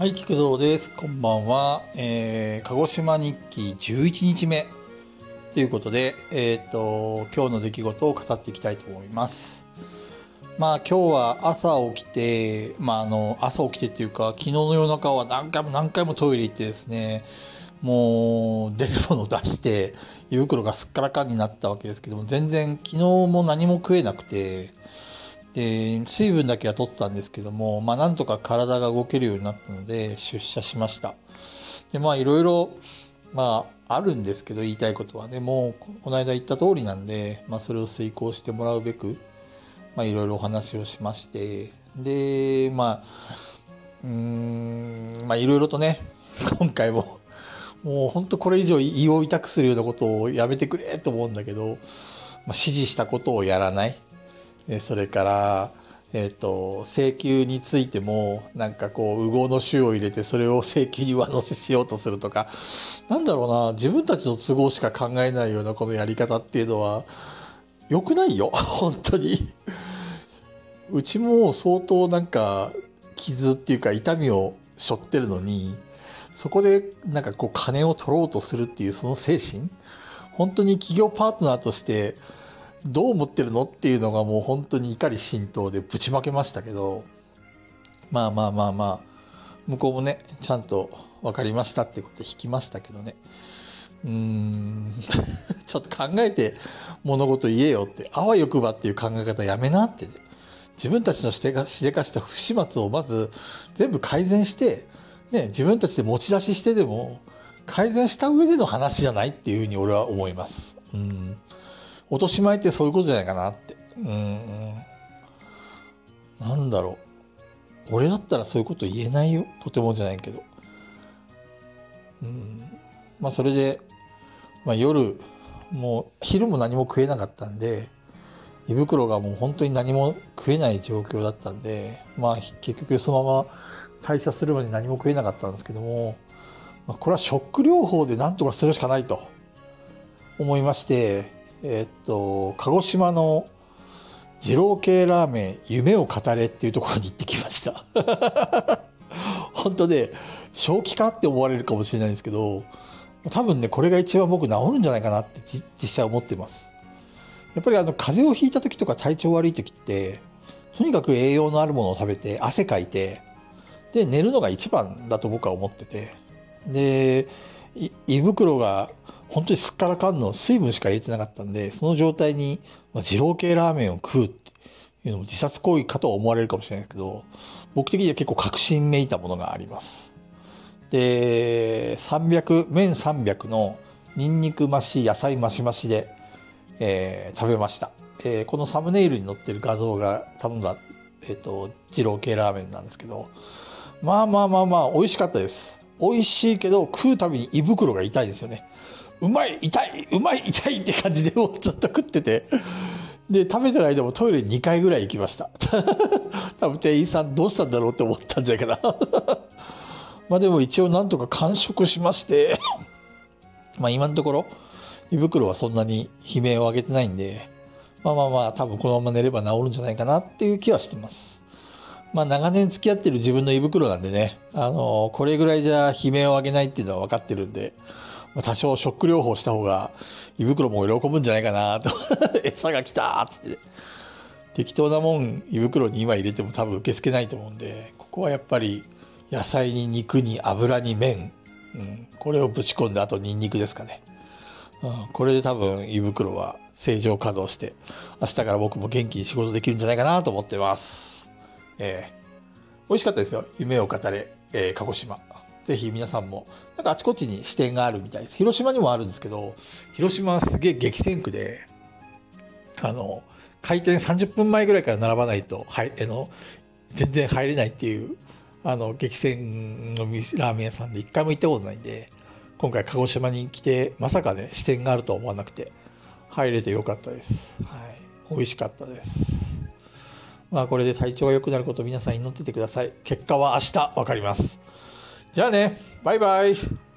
はい、菊蔵です。こんばんは。えー、鹿児島日記11日目ということで、えっ、と、今日の出来事を語っていきたいと思います。まあ今日は朝起きて、まああの、朝起きてっていうか、昨日の夜中は何回も何回もトイレ行ってですね、もう出るもの出して、胃袋がすっからかんになったわけですけども、全然昨日も何も食えなくて、で水分だけは取ってたんですけども、まあ、なんとか体が動けるようになったので出社しました。でまあいろいろまああるんですけど言いたいことは。ねもこの間言った通りなんで、まあ、それを遂行してもらうべくまあいろいろお話をしまして。でまあうんまあいろいろとね 今回ももう本当これ以上胃を痛くするようなことをやめてくれと思うんだけど、まあ、指示したことをやらない。それから、えっ、と、請求についても、なんかこう、右合の種を入れて、それを請求に上乗せしようとするとか、なんだろうな、自分たちの都合しか考えないようなこのやり方っていうのは、良くないよ、本当に。うちも相当なんか、傷っていうか痛みを背負ってるのに、そこでなんかこう金を取ろうとするっていうその精神本当に企業パートナーとしてどう思ってるの？っていうのがもう本当に怒り心頭でぶちまけましたけどまあまあまあまあ向こうもねちゃんと分かりましたってことで引きましたけどね。うーん。ちょっと考えて物事言えよってあわよくばっていう考え方やめなって、ね、自分たちのしでかしでかした不始末をまず全部改善して、ね、自分たちで持ち出ししてでも改善した上での話じゃないっていうふうに俺は思います。うん。落とし前ってそういうことじゃないかなって。うん。なんだろう。俺だったらそういうこと言えないよ。とてもじゃないけど。うん。まあそれで、まあ夜、もう昼も何も食えなかったんで、胃袋がもう本当に何も食えない状況だったんで、まあ結局そのまま退社するまで何も食えなかったんですけども、まあ、これはショック療法で何とかするしかないと思いまして、えっと、鹿児島の二郎系ラーメン夢を語れっていうところに行ってきました。本当ね、正気かって思われるかもしれないんですけど、多分ね、これが一番僕治るんじゃないかなって実際思ってます。やっぱりあの、風邪をひいた時とか体調悪い時って、とにかく栄養のあるものを食べて、汗かいて、で、寝るのが一番だと僕は思ってて、で、胃袋が本当にすっからかんの水分しか入れてなかったんで、その状態に、まあ、二郎系ラーメンを食うっていうのも自殺行為かと思われるかもしれないですけど、僕的には結構確信めいたものがあります。で、300、麺300のニンニク増し、野菜増し増しで、えー食べました。えーこのサムネイルに載ってる画像が頼んだ、えっ、と、二郎系ラーメンなんですけど、まあまあまあまあ、美味しかったです。美味しいけど、食うたびに胃袋が痛いですよね。うまい痛いうまい痛いって感じでもうずっと食ってて。で食べてる間もトイレ2回ぐらい行きました。多分店員さんどうしたんだろうって思ったんじゃないかなまあでも一応なんとか完食しまして。まあ今のところ胃袋はそんなに悲鳴を上げてないんで。まあまあまあ多分このまま寝れば治るんじゃないかなっていう気はしてます。まあ長年付き合ってる自分の胃袋なんでね。あのこれぐらいじゃ悲鳴を上げないっていうのは分かってるんでまあ多少ショック療法した方が胃袋も喜ぶんじゃないかなと。餌が来たっつって。適当なもん胃袋に今入れても多分受け付けないと思うんでここはやっぱり野菜に肉に油に麺、うん、これをぶち込んであとニンニクですかね、うん、これで多分胃袋は正常稼働して明日から僕も元気に仕事できるんじゃないかなと思ってます。ええ美味しかったですよ夢を語れ、えー鹿児島ぜひ皆さんも、なんかあちこちに支店があるみたいです。広島にもあるんですけど、広島はすげえ激戦区で、あの、開店30分前ぐらいから並ばないと、はい、あの、全然入れないっていう、あの、激戦のラーメン屋さんで一回も行ったことないんで、今回鹿児島に来て、まさかね、支店があるとは思わなくて、入れてよかったです。はい。美味しかったです。まあこれで体調が良くなることを皆さん祈っててください。結果は明日わかります。じゃあね、バイバイ。